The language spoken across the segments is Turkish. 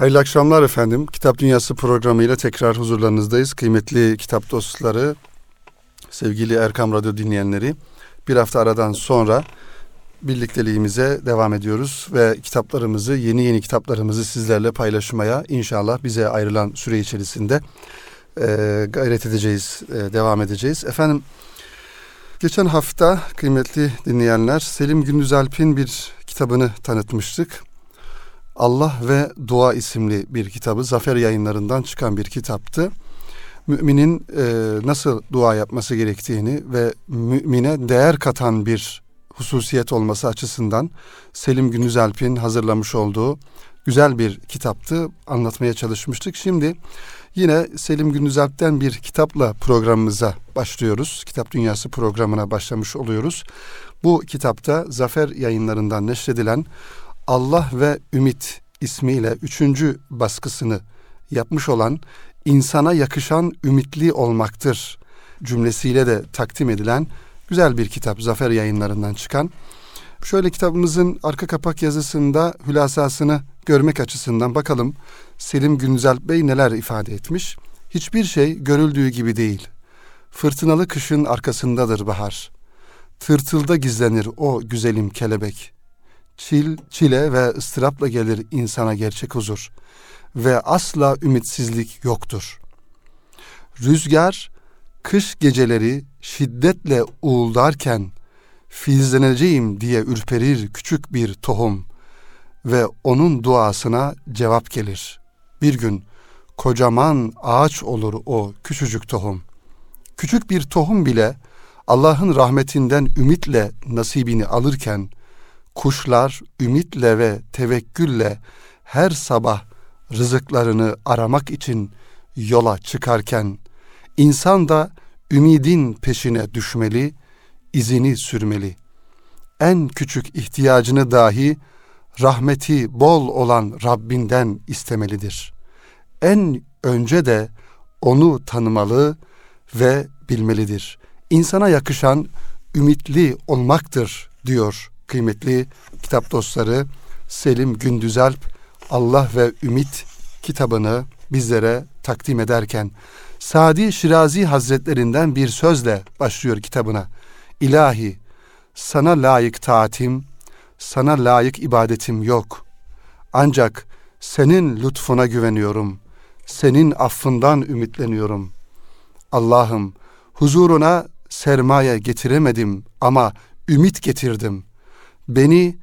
Hayırlı akşamlar efendim. Kitap Dünyası programıyla tekrar huzurlarınızdayız. Kıymetli kitap dostları, sevgili Erkam Radyo dinleyenleri. Bir hafta aradan sonra birlikteliğimize devam ediyoruz ve kitaplarımızı, yeni yeni kitaplarımızı sizlerle paylaşmaya inşallah bize ayrılan süre içerisinde e, gayret edeceğiz, e, devam edeceğiz. Efendim, geçen hafta kıymetli dinleyenler Selim Gündüz Alp'in bir kitabını tanıtmıştık. Allah ve Dua isimli bir kitabı Zafer yayınlarından çıkan bir kitaptı. Müminin e, nasıl dua yapması gerektiğini ve mümine değer katan bir hususiyet olması açısından Selim Gündüzalp'in hazırlamış olduğu güzel bir kitaptı. Anlatmaya çalışmıştık. Şimdi yine Selim Gündüzalp'ten bir kitapla programımıza başlıyoruz. Kitap Dünyası programına başlamış oluyoruz. Bu kitapta Zafer yayınlarından neşredilen Allah ve Ümit ismiyle üçüncü baskısını yapmış olan insana yakışan ümitli olmaktır cümlesiyle de takdim edilen güzel bir kitap Zafer yayınlarından çıkan. Şöyle kitabımızın arka kapak yazısında hülasasını görmek açısından bakalım Selim Günzel Bey neler ifade etmiş. Hiçbir şey görüldüğü gibi değil. Fırtınalı kışın arkasındadır bahar. Tırtılda gizlenir o güzelim kelebek çil, çile ve ıstırapla gelir insana gerçek huzur ve asla ümitsizlik yoktur. Rüzgar kış geceleri şiddetle uğuldarken filizleneceğim diye ürperir küçük bir tohum ve onun duasına cevap gelir. Bir gün kocaman ağaç olur o küçücük tohum. Küçük bir tohum bile Allah'ın rahmetinden ümitle nasibini alırken Kuşlar ümitle ve tevekkülle her sabah rızıklarını aramak için yola çıkarken insan da ümidin peşine düşmeli, izini sürmeli. En küçük ihtiyacını dahi rahmeti bol olan Rabbinden istemelidir. En önce de onu tanımalı ve bilmelidir. İnsana yakışan ümitli olmaktır diyor kıymetli kitap dostları Selim Gündüzalp Allah ve Ümit kitabını bizlere takdim ederken Sadi Şirazi Hazretlerinden bir sözle başlıyor kitabına. İlahi sana layık taatim, sana layık ibadetim yok. Ancak senin lütfuna güveniyorum. Senin affından ümitleniyorum. Allah'ım huzuruna sermaye getiremedim ama ümit getirdim beni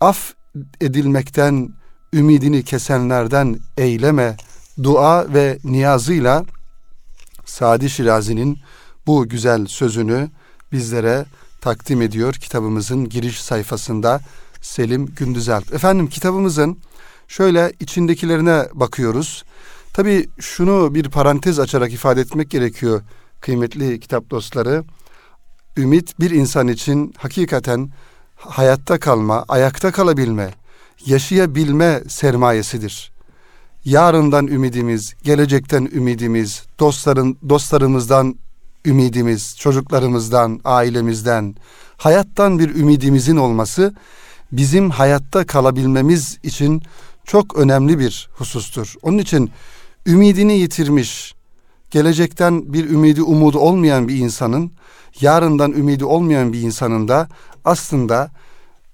af edilmekten ümidini kesenlerden eyleme dua ve niyazıyla Sadi Şirazi'nin bu güzel sözünü bizlere takdim ediyor kitabımızın giriş sayfasında Selim Gündüzalp. Efendim kitabımızın şöyle içindekilerine bakıyoruz. Tabi şunu bir parantez açarak ifade etmek gerekiyor kıymetli kitap dostları. Ümit bir insan için hakikaten hayatta kalma, ayakta kalabilme, yaşayabilme sermayesidir. Yarından ümidimiz, gelecekten ümidimiz, dostların dostlarımızdan ümidimiz, çocuklarımızdan, ailemizden, hayattan bir ümidimizin olması bizim hayatta kalabilmemiz için çok önemli bir husustur. Onun için ümidini yitirmiş, gelecekten bir ümidi umudu olmayan bir insanın, yarından ümidi olmayan bir insanın da aslında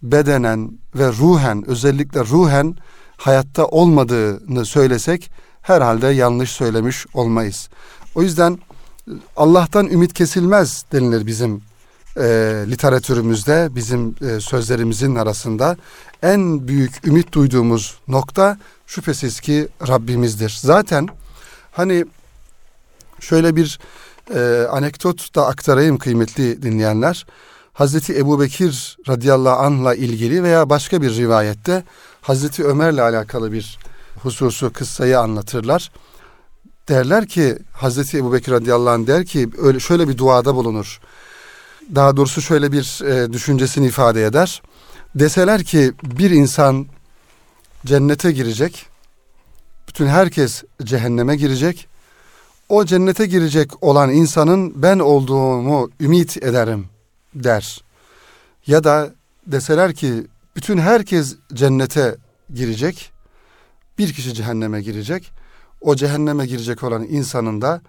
bedenen ve ruhen özellikle ruhen hayatta olmadığını söylesek herhalde yanlış söylemiş olmayız. O yüzden Allah'tan ümit kesilmez denilir bizim e, literatürümüzde, bizim e, sözlerimizin arasında. En büyük ümit duyduğumuz nokta şüphesiz ki Rabbimizdir. Zaten hani şöyle bir e, anekdot da aktarayım kıymetli dinleyenler. Hazreti Ebu Bekir radıyallahu anh'la ilgili veya başka bir rivayette Hazreti Ömer'le alakalı bir hususu, kıssayı anlatırlar. Derler ki Hazreti Ebu Bekir radıyallahu anh der ki öyle şöyle bir duada bulunur. Daha doğrusu şöyle bir e, düşüncesini ifade eder. Deseler ki bir insan cennete girecek, bütün herkes cehenneme girecek. O cennete girecek olan insanın ben olduğumu ümit ederim.'' der. Ya da deseler ki bütün herkes cennete girecek. bir kişi cehenneme girecek. O cehenneme girecek olan insanın da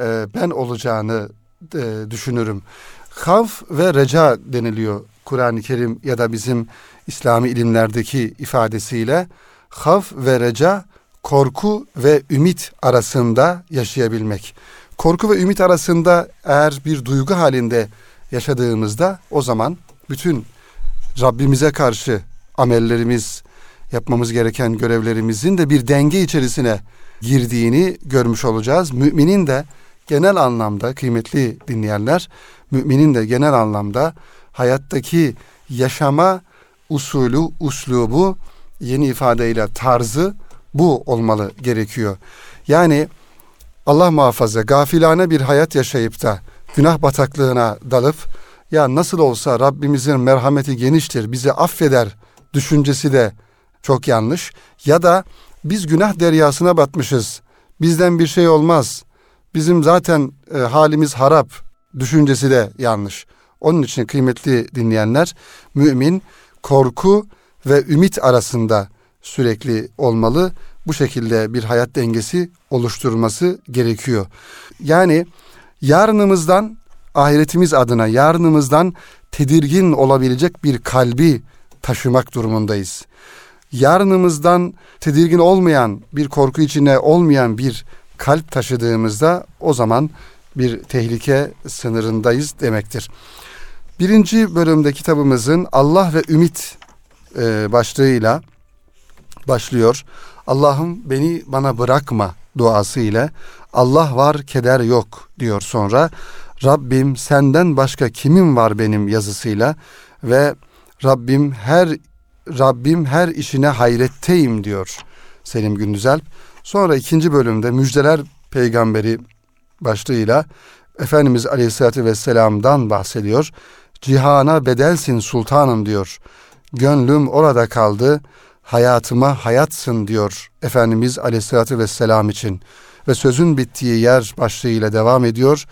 e, ben olacağını e, düşünürüm. Havf ve reca deniliyor Kur'an-ı Kerim ya da bizim İslami ilimlerdeki ifadesiyle. Havf ve reca korku ve ümit arasında yaşayabilmek. Korku ve ümit arasında eğer bir duygu halinde yaşadığımızda o zaman bütün Rabbimize karşı amellerimiz, yapmamız gereken görevlerimizin de bir denge içerisine girdiğini görmüş olacağız. Müminin de genel anlamda kıymetli dinleyenler, müminin de genel anlamda hayattaki yaşama usulü, uslubu, yeni ifadeyle tarzı bu olmalı gerekiyor. Yani Allah muhafaza gafilane bir hayat yaşayıp da günah bataklığına dalıp ya nasıl olsa Rabbimizin merhameti geniştir, bizi affeder düşüncesi de çok yanlış. Ya da biz günah deryasına batmışız, bizden bir şey olmaz, bizim zaten e, halimiz harap düşüncesi de yanlış. Onun için kıymetli dinleyenler, mümin korku ve ümit arasında sürekli olmalı. Bu şekilde bir hayat dengesi oluşturması gerekiyor. Yani yarınımızdan ahiretimiz adına yarınımızdan tedirgin olabilecek bir kalbi taşımak durumundayız. Yarınımızdan tedirgin olmayan, bir korku içine olmayan bir kalp taşıdığımızda o zaman bir tehlike sınırındayız demektir. Birinci bölümde kitabımızın Allah ve Ümit e, başlığıyla başlıyor. Allah'ım beni bana bırakma duası ile Allah var keder yok diyor sonra. Rabbim senden başka kimim var benim yazısıyla ve Rabbim her Rabbim her işine hayretteyim diyor Selim Gündüzel. Sonra ikinci bölümde müjdeler peygamberi başlığıyla Efendimiz Aleyhisselatü Vesselam'dan bahsediyor. Cihana bedelsin sultanım diyor. Gönlüm orada kaldı. Hayatıma hayatsın diyor Efendimiz Aleyhisselatü Vesselam için. Ve sözün bittiği yer başlığıyla devam ediyor.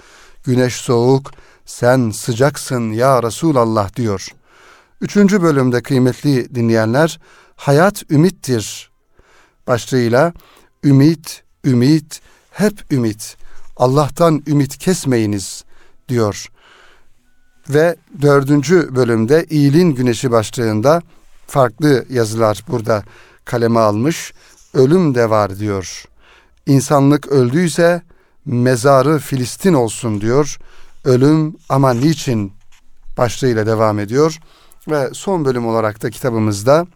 Güneş soğuk, sen sıcaksın ya Resulallah diyor. Üçüncü bölümde kıymetli dinleyenler, hayat ümittir başlığıyla ümit, ümit, hep ümit. Allah'tan ümit kesmeyiniz diyor. Ve dördüncü bölümde iyiliğin güneşi başlığında farklı yazılar burada kaleme almış. Ölüm de var diyor. İnsanlık öldüyse mezarı Filistin olsun diyor. Ölüm ama niçin başlığıyla devam ediyor. Ve son bölüm olarak da kitabımızda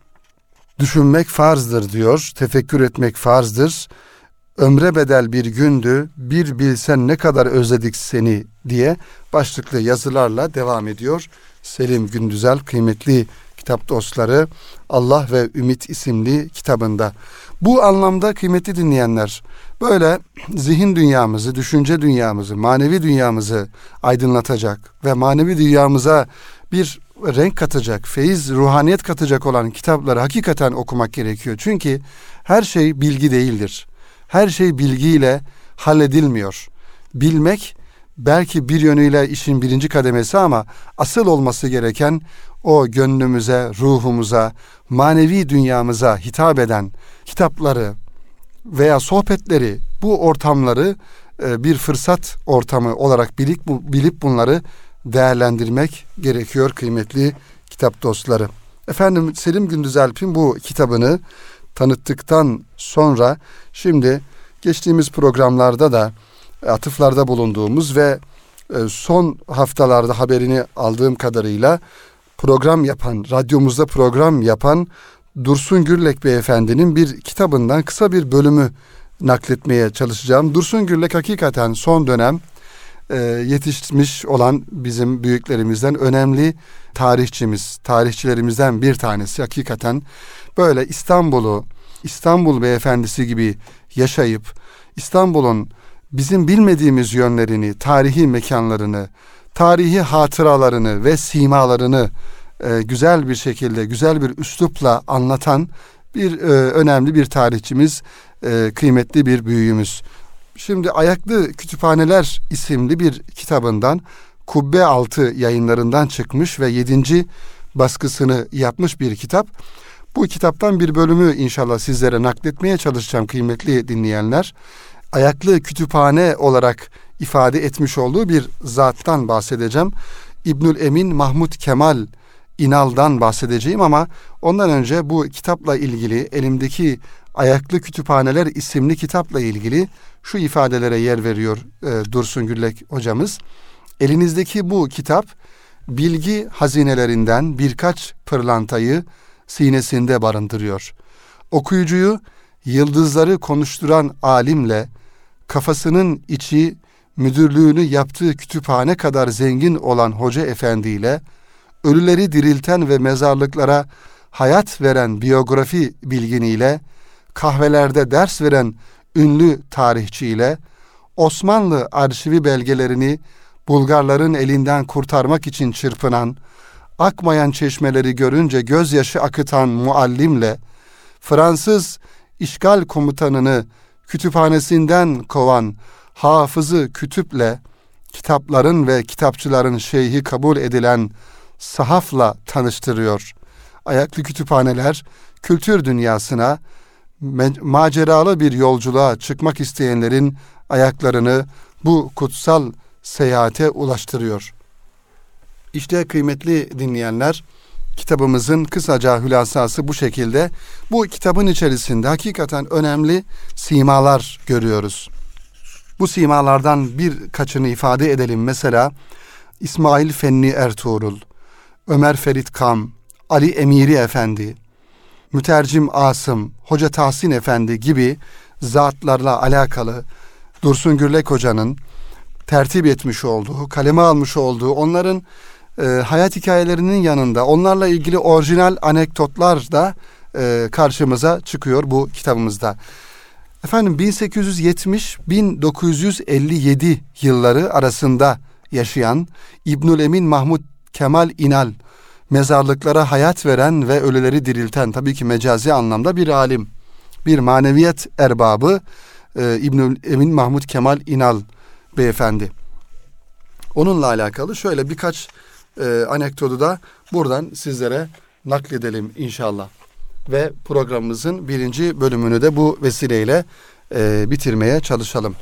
düşünmek farzdır diyor. Tefekkür etmek farzdır. Ömre bedel bir gündü, bir bilsen ne kadar özledik seni diye başlıklı yazılarla devam ediyor. Selim Gündüzel kıymetli kitap dostları Allah ve Ümit isimli kitabında. Bu anlamda kıymetli dinleyenler böyle zihin dünyamızı, düşünce dünyamızı, manevi dünyamızı aydınlatacak ve manevi dünyamıza bir renk katacak, feyiz, ruhaniyet katacak olan kitapları hakikaten okumak gerekiyor. Çünkü her şey bilgi değildir. Her şey bilgiyle halledilmiyor. Bilmek belki bir yönüyle işin birinci kademesi ama asıl olması gereken o gönlümüze, ruhumuza, manevi dünyamıza hitap eden kitapları veya sohbetleri, bu ortamları e, bir fırsat ortamı olarak bilip, bilip bunları değerlendirmek gerekiyor kıymetli kitap dostları. Efendim Selim Gündüzelp'in bu kitabını tanıttıktan sonra şimdi geçtiğimiz programlarda da atıflarda bulunduğumuz ve e, son haftalarda haberini aldığım kadarıyla program yapan, radyomuzda program yapan Dursun Gürlek beyefendinin bir kitabından kısa bir bölümü nakletmeye çalışacağım. Dursun Gürlek hakikaten son dönem e, yetişmiş olan bizim büyüklerimizden önemli tarihçimiz, tarihçilerimizden bir tanesi. Hakikaten böyle İstanbul'u, İstanbul beyefendisi gibi yaşayıp İstanbul'un bizim bilmediğimiz yönlerini, tarihi mekanlarını, tarihi hatıralarını ve simalarını e, güzel bir şekilde, güzel bir üslupla anlatan bir e, önemli bir tarihçimiz, e, kıymetli bir büyüğümüz. Şimdi Ayaklı Kütüphaneler isimli bir kitabından Kubbe Altı yayınlarından çıkmış ve yedinci baskısını yapmış bir kitap. Bu kitaptan bir bölümü inşallah sizlere nakletmeye çalışacağım kıymetli dinleyenler. Ayaklı kütüphane olarak ifade etmiş olduğu bir zattan bahsedeceğim. İbnül Emin Mahmud Kemal İnal'dan bahsedeceğim ama ondan önce bu kitapla ilgili elimdeki Ayaklı Kütüphaneler isimli kitapla ilgili şu ifadelere yer veriyor e, Dursun Güllek hocamız. Elinizdeki bu kitap bilgi hazinelerinden birkaç pırlantayı sinesinde barındırıyor. Okuyucuyu yıldızları konuşturan alimle kafasının içi müdürlüğünü yaptığı kütüphane kadar zengin olan hoca efendiyle ölüleri dirilten ve mezarlıklara hayat veren biyografi bilginiyle kahvelerde ders veren ünlü tarihçiyle Osmanlı arşivi belgelerini Bulgarların elinden kurtarmak için çırpınan, akmayan çeşmeleri görünce gözyaşı akıtan muallimle, Fransız işgal komutanını kütüphanesinden kovan hafızı kütüple, kitapların ve kitapçıların şeyhi kabul edilen sahafla tanıştırıyor. Ayaklı kütüphaneler kültür dünyasına maceralı bir yolculuğa çıkmak isteyenlerin ayaklarını bu kutsal seyahate ulaştırıyor. İşte kıymetli dinleyenler, kitabımızın kısaca hülasası bu şekilde. Bu kitabın içerisinde hakikaten önemli simalar görüyoruz. Bu simalardan birkaçını ifade edelim. Mesela İsmail Fenni Ertuğrul, Ömer Ferit Kam, Ali Emiri Efendi, Mütercim Asım, Hoca Tahsin Efendi gibi zatlarla alakalı Dursun Gürlek Hoca'nın tertip etmiş olduğu, kaleme almış olduğu, onların e, hayat hikayelerinin yanında onlarla ilgili orijinal anekdotlar da e, karşımıza çıkıyor bu kitabımızda. Efendim 1870-1957 yılları arasında yaşayan İbnül Emin Mahmud Kemal İnal mezarlıklara hayat veren ve ölüleri dirilten tabii ki mecazi anlamda bir alim, bir maneviyet erbabı e, İbnül Emin Mahmud Kemal İnal beyefendi. Onunla alakalı şöyle birkaç e, anekdotu da buradan sizlere nakledelim inşallah. Ve programımızın birinci bölümünü de bu vesileyle e, bitirmeye çalışalım.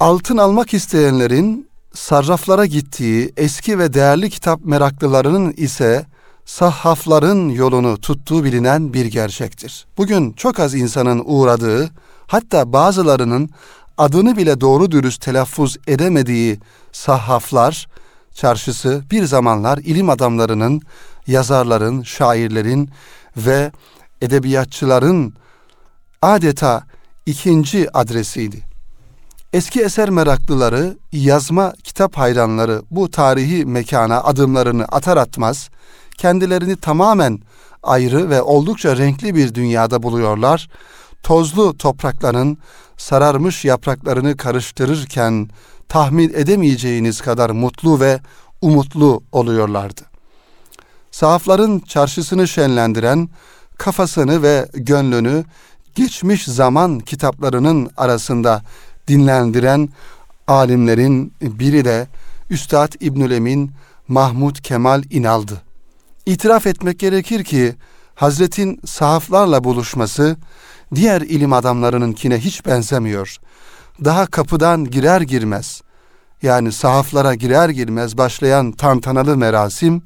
Altın almak isteyenlerin sarraflara gittiği eski ve değerli kitap meraklılarının ise sahhafların yolunu tuttuğu bilinen bir gerçektir. Bugün çok az insanın uğradığı, hatta bazılarının adını bile doğru dürüst telaffuz edemediği sahhaflar çarşısı bir zamanlar ilim adamlarının, yazarların, şairlerin ve edebiyatçıların adeta ikinci adresiydi. Eski eser meraklıları, yazma kitap hayranları bu tarihi mekana adımlarını atar atmaz, kendilerini tamamen ayrı ve oldukça renkli bir dünyada buluyorlar. Tozlu toprakların sararmış yapraklarını karıştırırken tahmin edemeyeceğiniz kadar mutlu ve umutlu oluyorlardı. Sahafların çarşısını şenlendiren, kafasını ve gönlünü geçmiş zaman kitaplarının arasında dinlendiren alimlerin biri de Üstad İbnül Emin Mahmud Kemal İnal'dı. İtiraf etmek gerekir ki Hazretin sahaflarla buluşması diğer ilim adamlarınınkine hiç benzemiyor. Daha kapıdan girer girmez yani sahaflara girer girmez başlayan tantanalı merasim,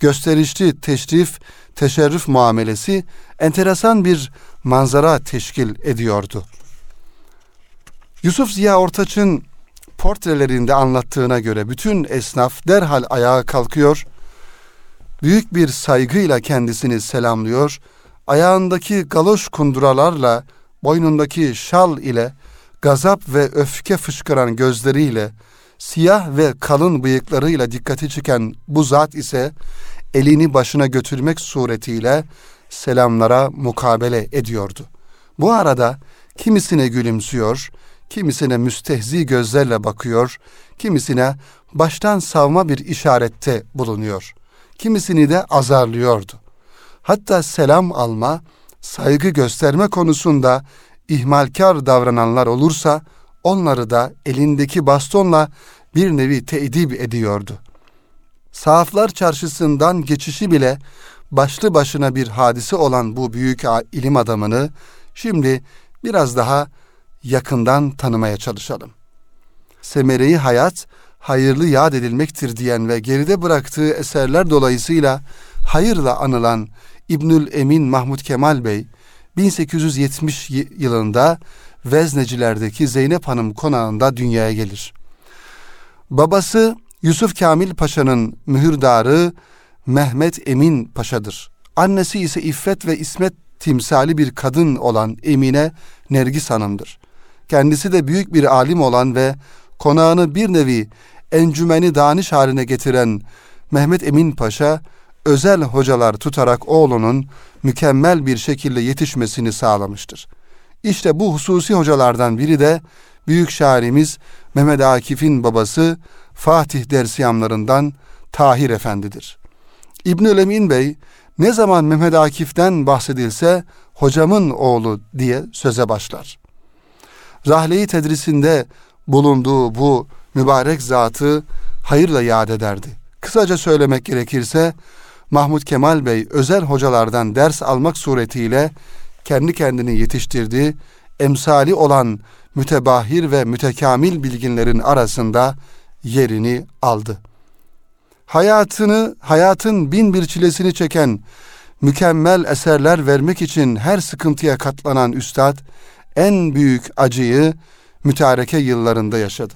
gösterişli teşrif, teşerrüf muamelesi enteresan bir manzara teşkil ediyordu. Yusuf Ziya Ortaç'ın portrelerinde anlattığına göre bütün esnaf derhal ayağa kalkıyor, büyük bir saygıyla kendisini selamlıyor, ayağındaki galoş kunduralarla, boynundaki şal ile, gazap ve öfke fışkıran gözleriyle, siyah ve kalın bıyıklarıyla dikkati çeken bu zat ise elini başına götürmek suretiyle selamlara mukabele ediyordu. Bu arada kimisine gülümsüyor, kimisine müstehzi gözlerle bakıyor, kimisine baştan savma bir işarette bulunuyor. Kimisini de azarlıyordu. Hatta selam alma, saygı gösterme konusunda ihmalkar davrananlar olursa onları da elindeki bastonla bir nevi teedip ediyordu. Sahaflar çarşısından geçişi bile başlı başına bir hadise olan bu büyük ilim adamını şimdi biraz daha yakından tanımaya çalışalım. Semereyi hayat hayırlı yad edilmektir diyen ve geride bıraktığı eserler dolayısıyla hayırla anılan İbnül Emin Mahmud Kemal Bey 1870 yılında Veznecilerdeki Zeynep Hanım konağında dünyaya gelir. Babası Yusuf Kamil Paşa'nın mühürdarı Mehmet Emin Paşa'dır. Annesi ise iffet ve ismet timsali bir kadın olan Emine Nergis Hanım'dır. Kendisi de büyük bir alim olan ve konağını bir nevi encümeni daniş haline getiren Mehmet Emin Paşa, özel hocalar tutarak oğlunun mükemmel bir şekilde yetişmesini sağlamıştır. İşte bu hususi hocalardan biri de büyük şairimiz Mehmet Akif'in babası Fatih dersiyamlarından Tahir Efendidir. İbnül Emin Bey ne zaman Mehmet Akif'ten bahsedilse hocamın oğlu diye söze başlar. Rahleyi tedrisinde bulunduğu bu mübarek zatı hayırla yad ederdi. Kısaca söylemek gerekirse Mahmud Kemal Bey özel hocalardan ders almak suretiyle kendi kendini yetiştirdi, emsali olan mütebahir ve mütekamil bilginlerin arasında yerini aldı. Hayatını, hayatın bin bir çilesini çeken, mükemmel eserler vermek için her sıkıntıya katlanan üstad, en büyük acıyı mütareke yıllarında yaşadı.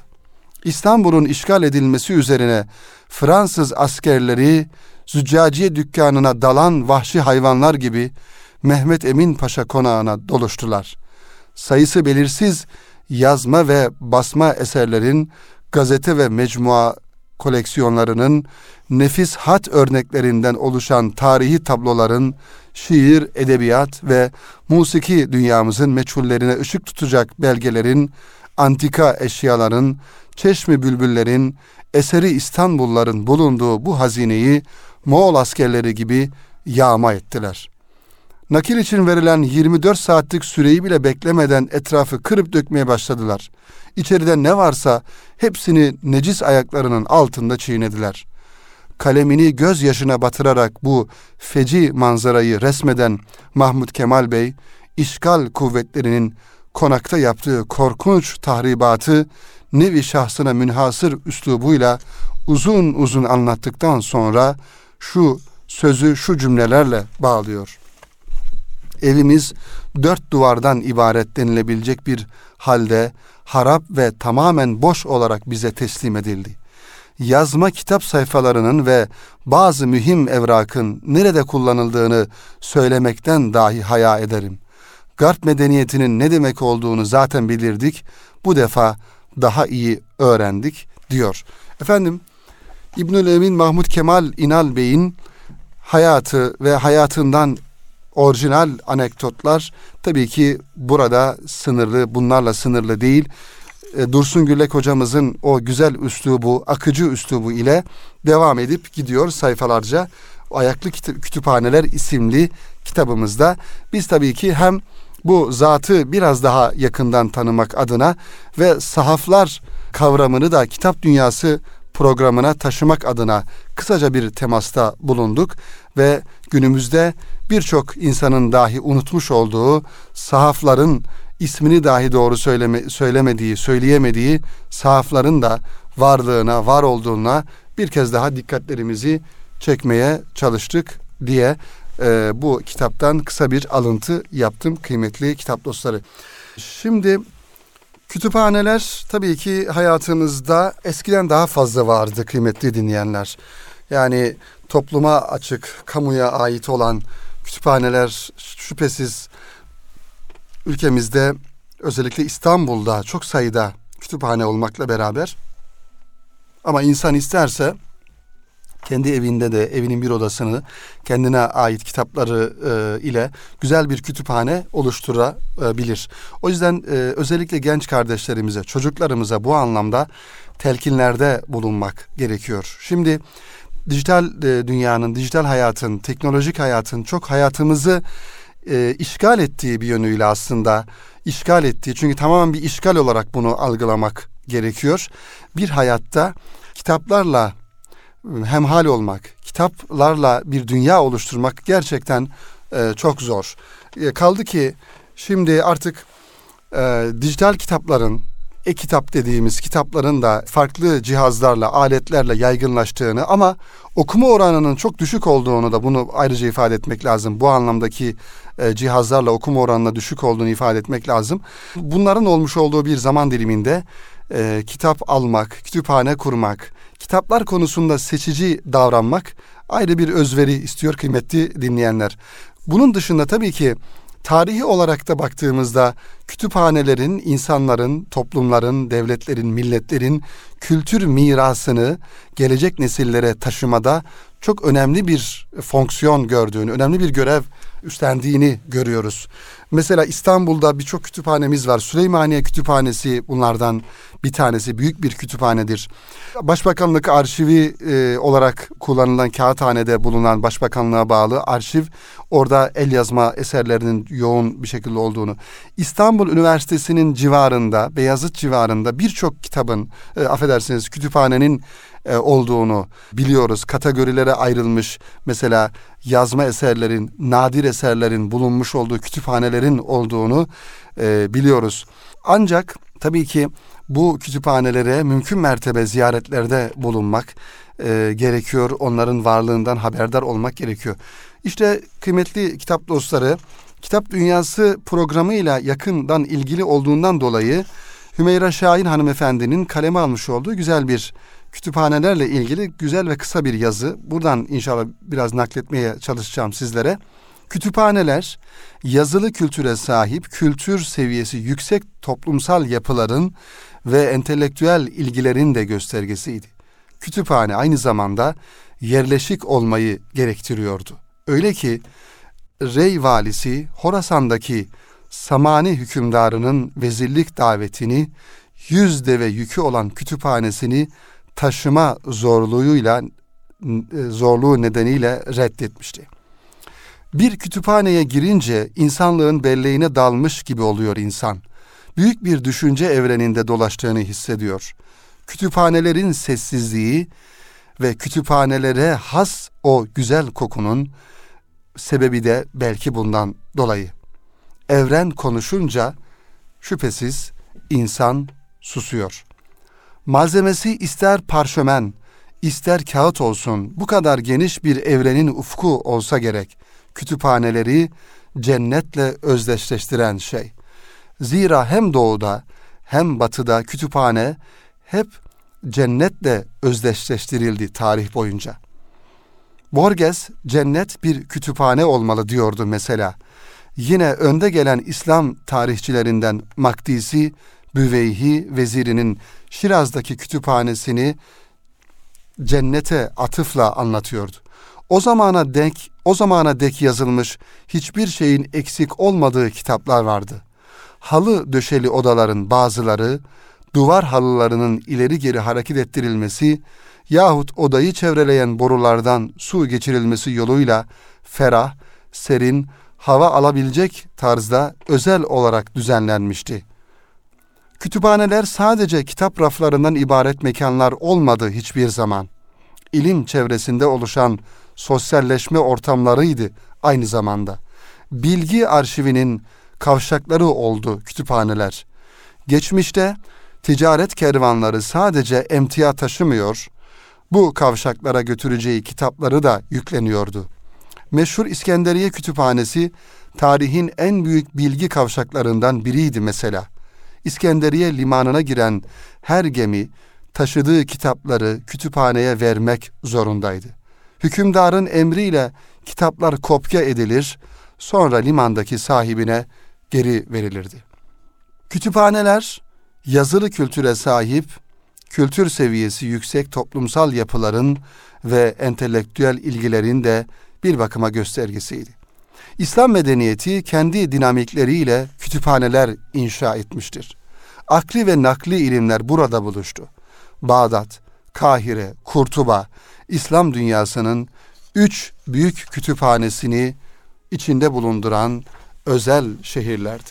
İstanbul'un işgal edilmesi üzerine Fransız askerleri züccaciye dükkanına dalan vahşi hayvanlar gibi Mehmet Emin Paşa konağına doluştular. Sayısı belirsiz yazma ve basma eserlerin gazete ve mecmua koleksiyonlarının nefis hat örneklerinden oluşan tarihi tabloların şiir, edebiyat ve musiki dünyamızın meçhullerine ışık tutacak belgelerin, antika eşyaların, çeşmi bülbüllerin, eseri İstanbulların bulunduğu bu hazineyi Moğol askerleri gibi yağma ettiler. Nakil için verilen 24 saatlik süreyi bile beklemeden etrafı kırıp dökmeye başladılar. İçeride ne varsa hepsini necis ayaklarının altında çiğnediler. Kalemini göz yaşına batırarak bu feci manzarayı resmeden Mahmud Kemal Bey, işgal kuvvetlerinin konakta yaptığı korkunç tahribatı nevi şahsına münhasır üslubuyla uzun uzun anlattıktan sonra şu sözü şu cümlelerle bağlıyor. Evimiz dört duvardan ibaret denilebilecek bir halde harap ve tamamen boş olarak bize teslim edildi. Yazma kitap sayfalarının ve bazı mühim evrakın nerede kullanıldığını söylemekten dahi haya ederim. Garp medeniyetinin ne demek olduğunu zaten bilirdik. Bu defa daha iyi öğrendik diyor. Efendim İbnül Emin Mahmud Kemal İnal Bey'in hayatı ve hayatından orijinal anekdotlar tabii ki burada sınırlı, bunlarla sınırlı değil. E, Dursun Güllek hocamızın o güzel üslubu, akıcı üslubu ile devam edip gidiyor sayfalarca. Ayaklı Kütüphaneler isimli kitabımızda biz tabii ki hem bu zatı biraz daha yakından tanımak adına ve sahaflar kavramını da kitap dünyası programına taşımak adına kısaca bir temasta bulunduk ve günümüzde birçok insanın dahi unutmuş olduğu sahafların ismini dahi doğru söyleme, söylemediği, söyleyemediği sahafların da varlığına, var olduğuna bir kez daha dikkatlerimizi çekmeye çalıştık diye e, bu kitaptan kısa bir alıntı yaptım kıymetli kitap dostları. Şimdi kütüphaneler tabii ki hayatımızda eskiden daha fazla vardı kıymetli dinleyenler. Yani topluma açık, kamuya ait olan kütüphaneler şüphesiz ülkemizde özellikle İstanbul'da çok sayıda kütüphane olmakla beraber ama insan isterse kendi evinde de evinin bir odasını kendine ait kitapları e, ile güzel bir kütüphane oluşturabilir. O yüzden e, özellikle genç kardeşlerimize, çocuklarımıza bu anlamda telkinlerde bulunmak gerekiyor. Şimdi dijital e, dünyanın, dijital hayatın, teknolojik hayatın çok hayatımızı e, işgal ettiği bir yönüyle aslında işgal ettiği çünkü tamamen bir işgal olarak bunu algılamak gerekiyor. Bir hayatta kitaplarla hemhal olmak, kitaplarla bir dünya oluşturmak gerçekten e, çok zor. E, kaldı ki şimdi artık e, dijital kitapların, e-kitap dediğimiz kitapların da farklı cihazlarla, aletlerle yaygınlaştığını ama okuma oranının çok düşük olduğunu da bunu ayrıca ifade etmek lazım. Bu anlamdaki e, cihazlarla okuma oranına düşük olduğunu ifade etmek lazım. Bunların olmuş olduğu bir zaman diliminde e, kitap almak, kütüphane kurmak, kitaplar konusunda seçici davranmak ayrı bir özveri istiyor kıymetli dinleyenler. Bunun dışında tabii ki tarihi olarak da baktığımızda kütüphanelerin, insanların, toplumların, devletlerin, milletlerin kültür mirasını gelecek nesillere taşımada çok önemli bir fonksiyon gördüğünü, önemli bir görev üstlendiğini görüyoruz. Mesela İstanbul'da birçok kütüphanemiz var. Süleymaniye Kütüphanesi bunlardan bir tanesi. Büyük bir kütüphanedir. Başbakanlık arşivi e, olarak kullanılan kağıthanede bulunan başbakanlığa bağlı arşiv orada el yazma eserlerinin yoğun bir şekilde olduğunu. İstanbul Üniversitesi'nin civarında, Beyazıt civarında birçok kitabın, e, affedersiniz kütüphanenin e, olduğunu biliyoruz. Kategorilere ayrılmış mesela yazma eserlerin, nadir eserlerin bulunmuş olduğu kütüphanelerin olduğunu e, biliyoruz. Ancak tabii ki bu kütüphanelere mümkün mertebe ziyaretlerde bulunmak e, gerekiyor. Onların varlığından haberdar olmak gerekiyor. İşte kıymetli kitap dostları, Kitap Dünyası programıyla yakından ilgili olduğundan dolayı Hümeyra Şahin hanımefendinin kaleme almış olduğu güzel bir kütüphanelerle ilgili güzel ve kısa bir yazı. Buradan inşallah biraz nakletmeye çalışacağım sizlere. Kütüphaneler yazılı kültüre sahip, kültür seviyesi yüksek toplumsal yapıların ve entelektüel ilgilerin de göstergesiydi. Kütüphane aynı zamanda yerleşik olmayı gerektiriyordu. Öyle ki Rey valisi Horasan'daki Samani hükümdarının vezirlik davetini yüz deve yükü olan kütüphanesini taşıma zorluğuyla e, zorluğu nedeniyle reddetmişti. Bir kütüphaneye girince insanlığın belleğine dalmış gibi oluyor insan. Büyük bir düşünce evreninde dolaştığını hissediyor. Kütüphanelerin sessizliği ve kütüphanelere has o güzel kokunun sebebi de belki bundan dolayı. Evren konuşunca şüphesiz insan susuyor. Malzemesi ister parşömen, ister kağıt olsun, bu kadar geniş bir evrenin ufku olsa gerek. Kütüphaneleri cennetle özdeşleştiren şey. Zira hem doğuda hem batıda kütüphane hep cennetle özdeşleştirildi tarih boyunca. Borges cennet bir kütüphane olmalı diyordu mesela. Yine önde gelen İslam tarihçilerinden Makdisi, Büveyhi vezirinin Şiraz'daki kütüphanesini cennete atıfla anlatıyordu. O zamana denk, o zamana dek yazılmış hiçbir şeyin eksik olmadığı kitaplar vardı. Halı döşeli odaların bazıları, duvar halılarının ileri geri hareket ettirilmesi yahut odayı çevreleyen borulardan su geçirilmesi yoluyla ferah, serin, hava alabilecek tarzda özel olarak düzenlenmişti. Kütüphaneler sadece kitap raflarından ibaret mekanlar olmadı hiçbir zaman. İlim çevresinde oluşan sosyalleşme ortamlarıydı aynı zamanda. Bilgi arşivinin kavşakları oldu kütüphaneler. Geçmişte ticaret kervanları sadece emtia taşımıyor, bu kavşaklara götüreceği kitapları da yükleniyordu. Meşhur İskenderiye Kütüphanesi tarihin en büyük bilgi kavşaklarından biriydi mesela. İskenderiye limanına giren her gemi taşıdığı kitapları kütüphaneye vermek zorundaydı. Hükümdarın emriyle kitaplar kopya edilir, sonra limandaki sahibine geri verilirdi. Kütüphaneler yazılı kültüre sahip, kültür seviyesi yüksek toplumsal yapıların ve entelektüel ilgilerin de bir bakıma göstergesiydi. İslam medeniyeti kendi dinamikleriyle kütüphaneler inşa etmiştir. Akli ve nakli ilimler burada buluştu. Bağdat, Kahire, Kurtuba, İslam dünyasının üç büyük kütüphanesini içinde bulunduran özel şehirlerdi.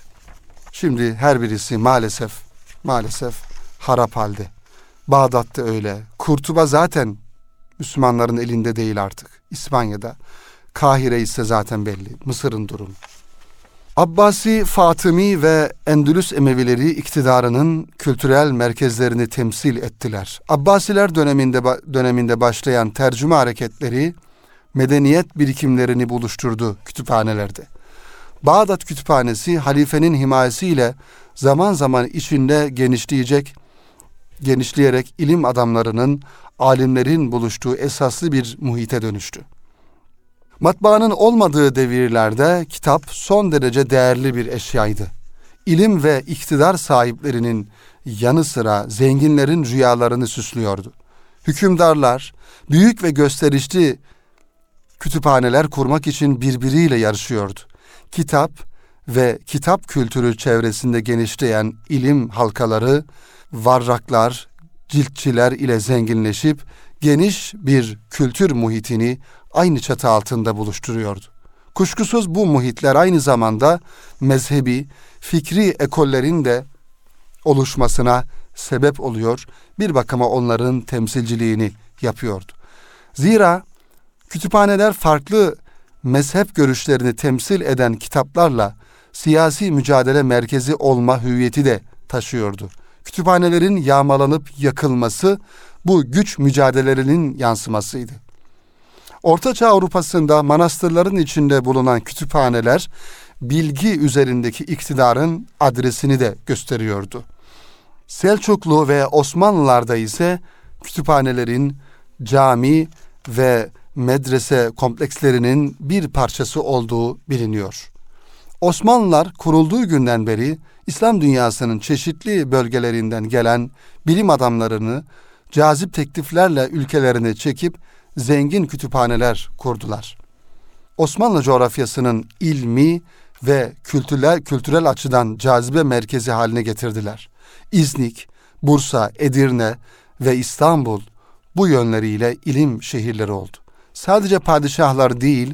Şimdi her birisi maalesef maalesef harap halde. Bağdat'ta öyle. Kurtuba zaten Müslümanların elinde değil artık. İspanya'da. Kahire ise zaten belli. Mısır'ın durumu. Abbasi, Fatımi ve Endülüs Emevileri iktidarının kültürel merkezlerini temsil ettiler. Abbasiler döneminde döneminde başlayan tercüme hareketleri medeniyet birikimlerini buluşturdu kütüphanelerde. Bağdat Kütüphanesi halifenin himayesiyle zaman zaman içinde genişleyecek, genişleyerek ilim adamlarının, alimlerin buluştuğu esaslı bir muhite dönüştü. Matbaanın olmadığı devirlerde kitap son derece değerli bir eşyaydı. İlim ve iktidar sahiplerinin yanı sıra zenginlerin rüyalarını süslüyordu. Hükümdarlar büyük ve gösterişli kütüphaneler kurmak için birbiriyle yarışıyordu. Kitap ve kitap kültürü çevresinde genişleyen ilim halkaları, varraklar, ciltçiler ile zenginleşip geniş bir kültür muhitini aynı çatı altında buluşturuyordu. Kuşkusuz bu muhitler aynı zamanda mezhebi, fikri ekollerin de oluşmasına sebep oluyor. Bir bakıma onların temsilciliğini yapıyordu. Zira kütüphaneler farklı mezhep görüşlerini temsil eden kitaplarla siyasi mücadele merkezi olma hüviyeti de taşıyordu. Kütüphanelerin yağmalanıp yakılması bu güç mücadelelerinin yansımasıydı. Ortaçağ Avrupa'sında manastırların içinde bulunan kütüphaneler bilgi üzerindeki iktidarın adresini de gösteriyordu. Selçuklu ve Osmanlılarda ise kütüphanelerin cami ve medrese komplekslerinin bir parçası olduğu biliniyor. Osmanlılar kurulduğu günden beri İslam dünyasının çeşitli bölgelerinden gelen bilim adamlarını cazip tekliflerle ülkelerine çekip zengin kütüphaneler kurdular. Osmanlı coğrafyasının ilmi ve kültürel, kültürel açıdan cazibe merkezi haline getirdiler. İznik, Bursa, Edirne ve İstanbul bu yönleriyle ilim şehirleri oldu. Sadece padişahlar değil,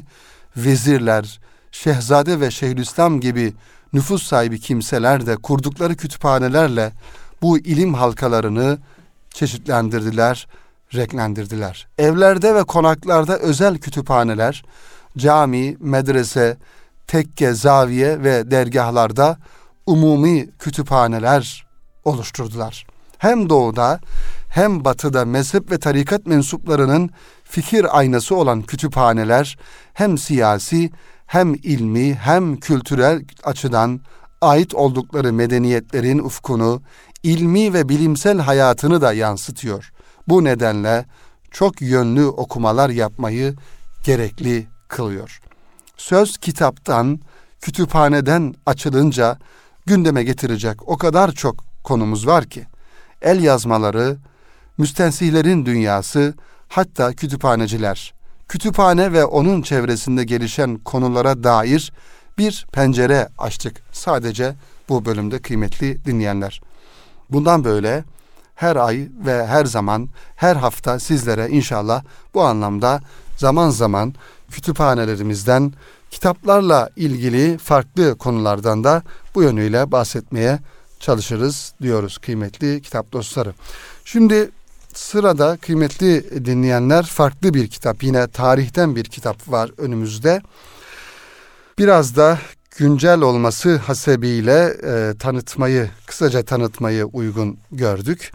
vezirler, şehzade ve şeyhülislam gibi nüfus sahibi kimseler de kurdukları kütüphanelerle bu ilim halkalarını çeşitlendirdiler, renklendirdiler. Evlerde ve konaklarda özel kütüphaneler, cami, medrese, tekke, zaviye ve dergahlarda umumi kütüphaneler oluşturdular. Hem doğuda hem batıda mezhep ve tarikat mensuplarının fikir aynası olan kütüphaneler hem siyasi hem ilmi hem kültürel açıdan ait oldukları medeniyetlerin ufkunu, ilmi ve bilimsel hayatını da yansıtıyor. Bu nedenle çok yönlü okumalar yapmayı gerekli kılıyor. Söz kitaptan, kütüphaneden açılınca gündeme getirecek o kadar çok konumuz var ki el yazmaları, müstensihlerin dünyası, hatta kütüphaneciler, kütüphane ve onun çevresinde gelişen konulara dair bir pencere açtık sadece bu bölümde kıymetli dinleyenler. Bundan böyle her ay ve her zaman, her hafta sizlere inşallah bu anlamda zaman zaman kütüphanelerimizden, kitaplarla ilgili farklı konulardan da bu yönüyle bahsetmeye çalışırız diyoruz kıymetli kitap dostları. Şimdi sırada kıymetli dinleyenler farklı bir kitap yine tarihten bir kitap var önümüzde. Biraz da güncel olması hasebiyle e, tanıtmayı kısaca tanıtmayı uygun gördük.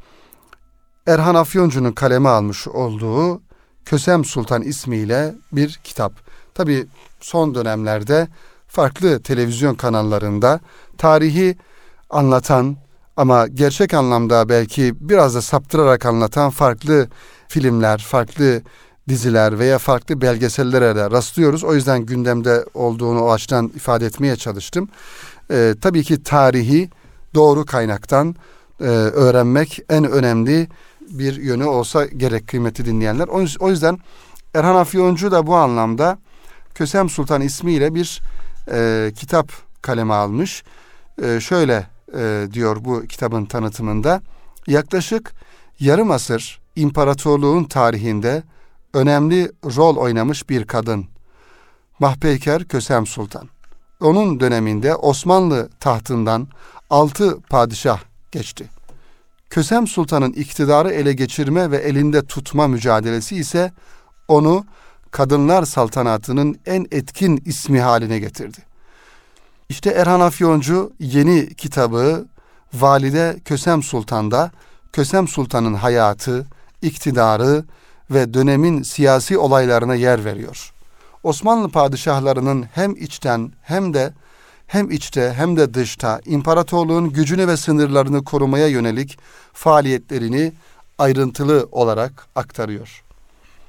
Erhan Afyoncu'nun kaleme almış olduğu Kösem Sultan ismiyle bir kitap. Tabi son dönemlerde farklı televizyon kanallarında tarihi anlatan ama gerçek anlamda belki biraz da saptırarak anlatan farklı filmler, farklı diziler veya farklı belgesellere de rastlıyoruz. O yüzden gündemde olduğunu o açıdan ifade etmeye çalıştım. Ee, tabii ki tarihi doğru kaynaktan e, öğrenmek en önemli bir yönü olsa gerek kıymeti dinleyenler. O yüzden Erhan Afyoncu da bu anlamda Kösem Sultan ismiyle bir e, kitap kaleme almış. E, şöyle e, diyor bu kitabın tanıtımında. Yaklaşık yarım asır imparatorluğun tarihinde önemli rol oynamış bir kadın. Mahpeyker Kösem Sultan. Onun döneminde Osmanlı tahtından altı padişah geçti. Kösem Sultan'ın iktidarı ele geçirme ve elinde tutma mücadelesi ise onu kadınlar saltanatının en etkin ismi haline getirdi. İşte Erhan Afyoncu yeni kitabı Valide Kösem Sultan'da Kösem Sultan'ın hayatı, iktidarı ve dönemin siyasi olaylarına yer veriyor. Osmanlı padişahlarının hem içten hem de hem içte hem de dışta imparatorluğun gücünü ve sınırlarını korumaya yönelik faaliyetlerini ayrıntılı olarak aktarıyor.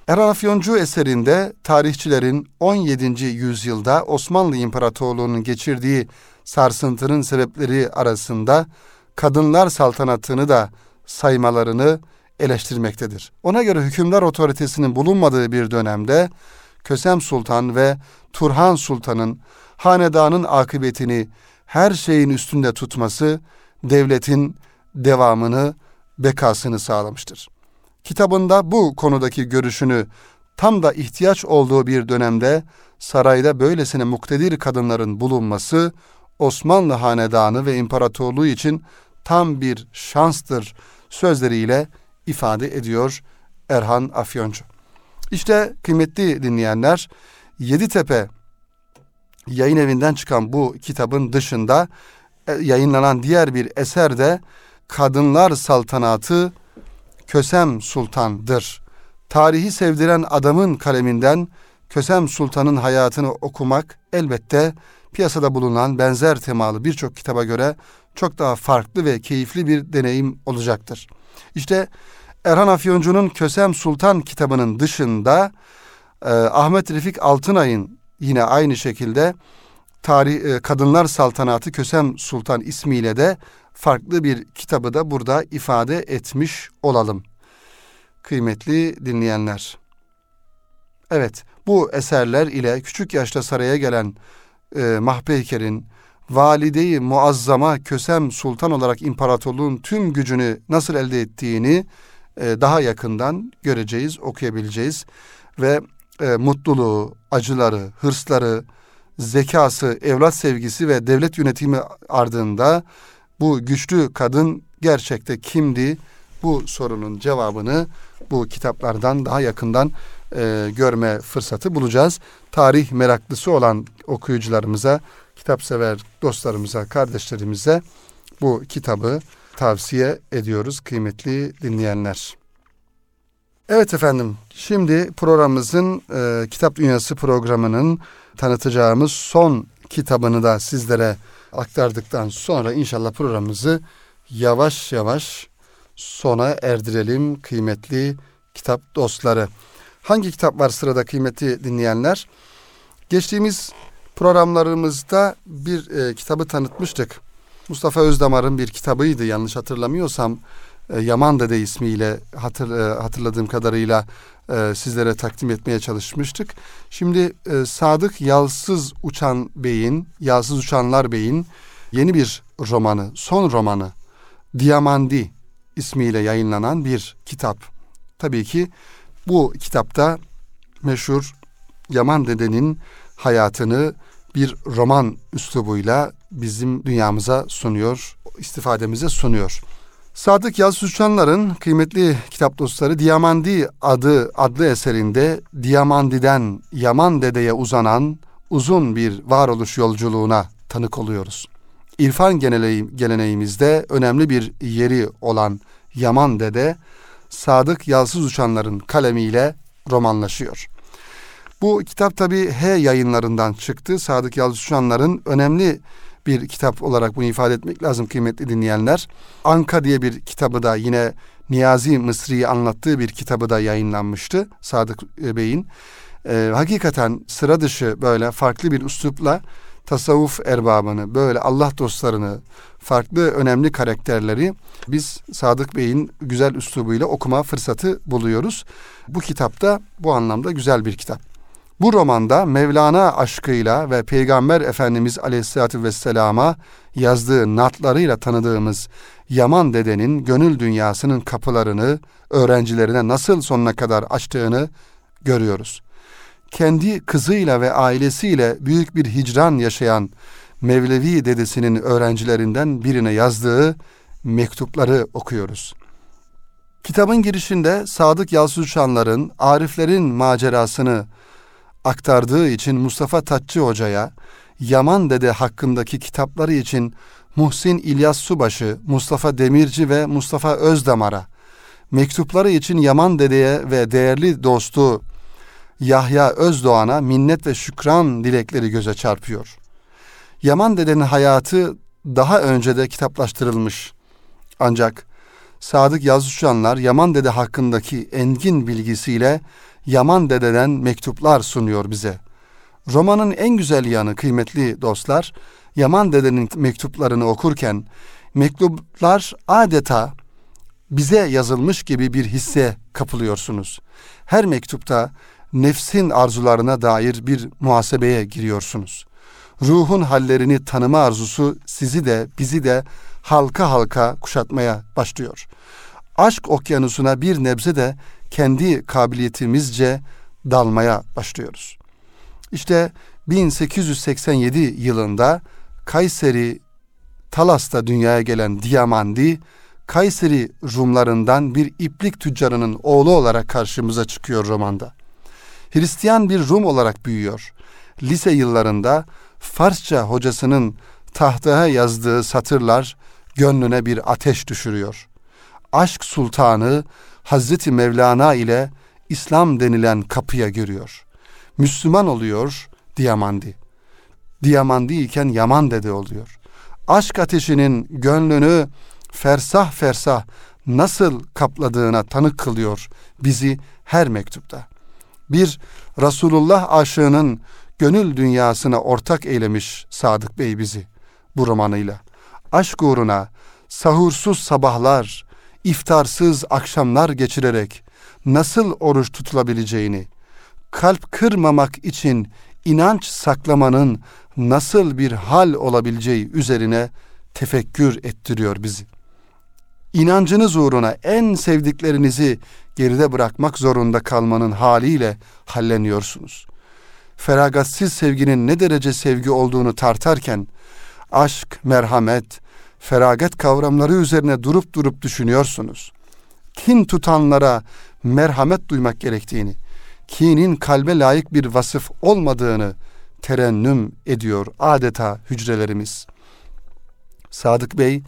Erhan Afyoncu eserinde tarihçilerin 17. yüzyılda Osmanlı İmparatorluğu'nun geçirdiği sarsıntının sebepleri arasında kadınlar saltanatını da saymalarını eleştirmektedir. Ona göre hükümdar otoritesinin bulunmadığı bir dönemde Kösem Sultan ve Turhan Sultan'ın hanedanın akıbetini her şeyin üstünde tutması devletin devamını, bekasını sağlamıştır. Kitabında bu konudaki görüşünü tam da ihtiyaç olduğu bir dönemde sarayda böylesine muktedir kadınların bulunması Osmanlı hanedanı ve imparatorluğu için tam bir şanstır sözleriyle ifade ediyor Erhan Afyoncu. İşte kıymetli dinleyenler Yeditepe yayın evinden çıkan bu kitabın dışında e, yayınlanan diğer bir eser de Kadınlar Saltanatı Kösem Sultan'dır. Tarihi sevdiren adamın kaleminden Kösem Sultan'ın hayatını okumak elbette piyasada bulunan benzer temalı birçok kitaba göre çok daha farklı ve keyifli bir deneyim olacaktır. İşte Erhan Afyoncu'nun Kösem Sultan kitabının dışında e, Ahmet Refik Altınay'ın yine aynı şekilde tarih e, Kadınlar Saltanatı Kösem Sultan ismiyle de farklı bir kitabı da burada ifade etmiş olalım. Kıymetli dinleyenler. Evet, bu eserler ile küçük yaşta saraya gelen e, Mahpeyker'in valideyi muazzama Kösem Sultan olarak imparatorluğun tüm gücünü nasıl elde ettiğini e, daha yakından göreceğiz, okuyabileceğiz ve e, mutluluğu, acıları, hırsları, zekası, evlat sevgisi ve devlet yönetimi ardında bu güçlü kadın gerçekte kimdi? Bu sorunun cevabını bu kitaplardan daha yakından e, görme fırsatı bulacağız. Tarih meraklısı olan okuyucularımıza, kitap sever dostlarımıza, kardeşlerimize bu kitabı tavsiye ediyoruz kıymetli dinleyenler. Evet efendim, şimdi programımızın e, Kitap Dünyası programının tanıtacağımız son kitabını da sizlere aktardıktan sonra inşallah programımızı yavaş yavaş sona erdirelim kıymetli kitap dostları. Hangi kitap var sırada kıymetli dinleyenler? Geçtiğimiz programlarımızda bir e, kitabı tanıtmıştık. Mustafa Özdamar'ın bir kitabıydı yanlış hatırlamıyorsam. E, Yaman Dede ismiyle hatır, e, hatırladığım kadarıyla e, sizlere takdim etmeye çalışmıştık. Şimdi e, Sadık Yalsız Uçan Bey'in, Yalsız Uçanlar Bey'in yeni bir romanı, son romanı Diamandi ismiyle yayınlanan bir kitap. Tabii ki bu kitapta meşhur Yaman Dede'nin hayatını bir roman üslubuyla bizim dünyamıza sunuyor, istifademize sunuyor. Sadık Yalçın Uçanlar'ın kıymetli kitap dostları Diamandi adı adlı eserinde Diamandi'den Yaman Dede'ye uzanan uzun bir varoluş yolculuğuna tanık oluyoruz. İrfan geleneğimizde önemli bir yeri olan Yaman Dede, Sadık Yalsız Uçanlar'ın kalemiyle romanlaşıyor. Bu kitap tabi H yayınlarından çıktı. Sadık Yalçın Uçanlar'ın önemli bir kitap olarak bunu ifade etmek lazım kıymetli dinleyenler. Anka diye bir kitabı da yine Niyazi Mısri'yi anlattığı bir kitabı da yayınlanmıştı Sadık Bey'in. Ee, hakikaten sıra dışı böyle farklı bir üslupla tasavvuf erbabını, böyle Allah dostlarını, farklı önemli karakterleri biz Sadık Bey'in güzel üslubuyla okuma fırsatı buluyoruz. Bu kitapta bu anlamda güzel bir kitap. Bu romanda Mevlana aşkıyla ve Peygamber Efendimiz Aleyhisselatü Vesselam'a yazdığı natlarıyla tanıdığımız Yaman dedenin gönül dünyasının kapılarını öğrencilerine nasıl sonuna kadar açtığını görüyoruz. Kendi kızıyla ve ailesiyle büyük bir hicran yaşayan Mevlevi dedesinin öğrencilerinden birine yazdığı mektupları okuyoruz. Kitabın girişinde Sadık Yalçınçanların Ariflerin macerasını aktardığı için Mustafa Tatçı Hoca'ya Yaman Dede hakkındaki kitapları için Muhsin İlyas Subaşı, Mustafa Demirci ve Mustafa Özdamar'a, mektupları için Yaman Dede'ye ve değerli dostu Yahya Özdoğan'a minnet ve şükran dilekleri göze çarpıyor. Yaman Dede'nin hayatı daha önce de kitaplaştırılmış. Ancak Sadık Yazıçanlar Yaman Dede hakkındaki engin bilgisiyle Yaman Dede'den mektuplar sunuyor bize. Romanın en güzel yanı kıymetli dostlar, Yaman Dede'nin mektuplarını okurken mektuplar adeta bize yazılmış gibi bir hisse kapılıyorsunuz. Her mektupta nefsin arzularına dair bir muhasebeye giriyorsunuz. Ruhun hallerini tanıma arzusu sizi de bizi de halka halka kuşatmaya başlıyor. Aşk okyanusuna bir nebze de kendi kabiliyetimizce dalmaya başlıyoruz. İşte 1887 yılında Kayseri Talas'ta dünyaya gelen Diamandi, Kayseri Rumlarından bir iplik tüccarının oğlu olarak karşımıza çıkıyor romanda. Hristiyan bir Rum olarak büyüyor. Lise yıllarında Farsça hocasının tahtaya yazdığı satırlar gönlüne bir ateş düşürüyor. Aşk sultanı Hazreti Mevlana ile İslam denilen kapıya giriyor. Müslüman oluyor Diamandi. Diamandi iken Yaman dede oluyor. Aşk ateşinin gönlünü fersah fersah nasıl kapladığına tanık kılıyor bizi her mektupta. Bir Resulullah aşığının gönül dünyasına ortak eylemiş Sadık Bey bizi bu romanıyla. Aşk uğruna sahursuz sabahlar, iftarsız akşamlar geçirerek nasıl oruç tutulabileceğini, kalp kırmamak için inanç saklamanın nasıl bir hal olabileceği üzerine tefekkür ettiriyor bizi. İnancınız uğruna en sevdiklerinizi geride bırakmak zorunda kalmanın haliyle halleniyorsunuz. Feragatsiz sevginin ne derece sevgi olduğunu tartarken aşk, merhamet, feragat kavramları üzerine durup durup düşünüyorsunuz. Kin tutanlara merhamet duymak gerektiğini, kinin kalbe layık bir vasıf olmadığını terennüm ediyor adeta hücrelerimiz. Sadık Bey,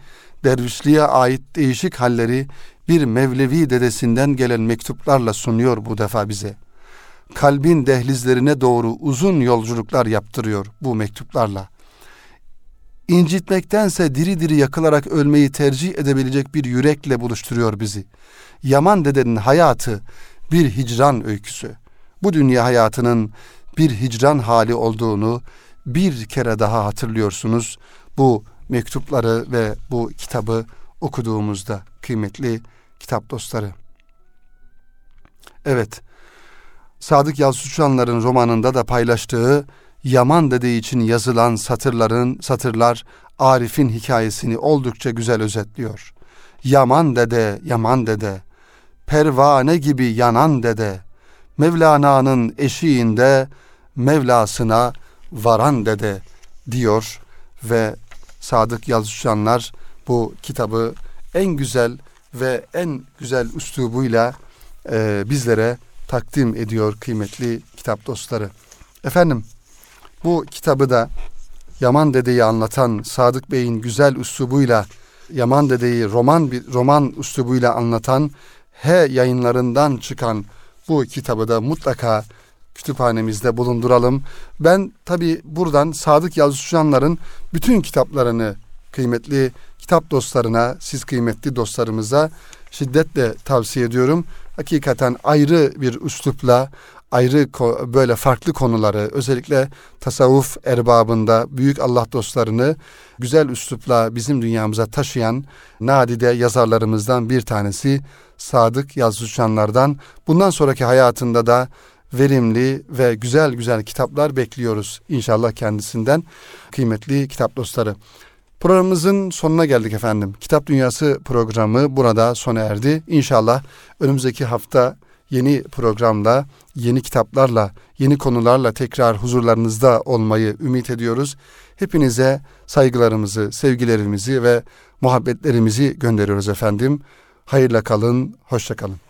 dervişliğe ait değişik halleri bir Mevlevi dedesinden gelen mektuplarla sunuyor bu defa bize. Kalbin dehlizlerine doğru uzun yolculuklar yaptırıyor bu mektuplarla. İncitmektense diri diri yakılarak ölmeyi tercih edebilecek bir yürekle buluşturuyor bizi. Yaman dedenin hayatı bir hicran öyküsü. Bu dünya hayatının bir hicran hali olduğunu bir kere daha hatırlıyorsunuz. Bu mektupları ve bu kitabı okuduğumuzda kıymetli kitap dostları. Evet, Sadık Yalçınçanların romanında da paylaştığı Yaman Dede için yazılan satırların satırlar Arif'in hikayesini oldukça güzel özetliyor. Yaman dede, yaman dede, pervane gibi yanan dede, Mevlana'nın eşiğinde Mevlasına varan dede diyor ve Sadık Yazışanlar bu kitabı en güzel ve en güzel üslubuyla e, bizlere takdim ediyor kıymetli kitap dostları. Efendim bu kitabı da Yaman Dede'yi anlatan Sadık Bey'in güzel üslubuyla Yaman Dede'yi roman bir roman üslubuyla anlatan H yayınlarından çıkan bu kitabı da mutlaka kütüphanemizde bulunduralım. Ben tabi buradan Sadık Yazıcıcanların bütün kitaplarını kıymetli kitap dostlarına, siz kıymetli dostlarımıza şiddetle tavsiye ediyorum. Hakikaten ayrı bir üslupla, ayrı böyle farklı konuları özellikle tasavvuf erbabında büyük Allah dostlarını güzel üslupla bizim dünyamıza taşıyan nadide yazarlarımızdan bir tanesi Sadık Yazıcıcanlardan. Bundan sonraki hayatında da verimli ve güzel güzel kitaplar bekliyoruz inşallah kendisinden kıymetli kitap dostları. Programımızın sonuna geldik efendim. Kitap Dünyası programı burada sona erdi. İnşallah önümüzdeki hafta yeni programla, yeni kitaplarla, yeni konularla tekrar huzurlarınızda olmayı ümit ediyoruz. Hepinize saygılarımızı, sevgilerimizi ve muhabbetlerimizi gönderiyoruz efendim. Hayırla kalın, hoşça kalın.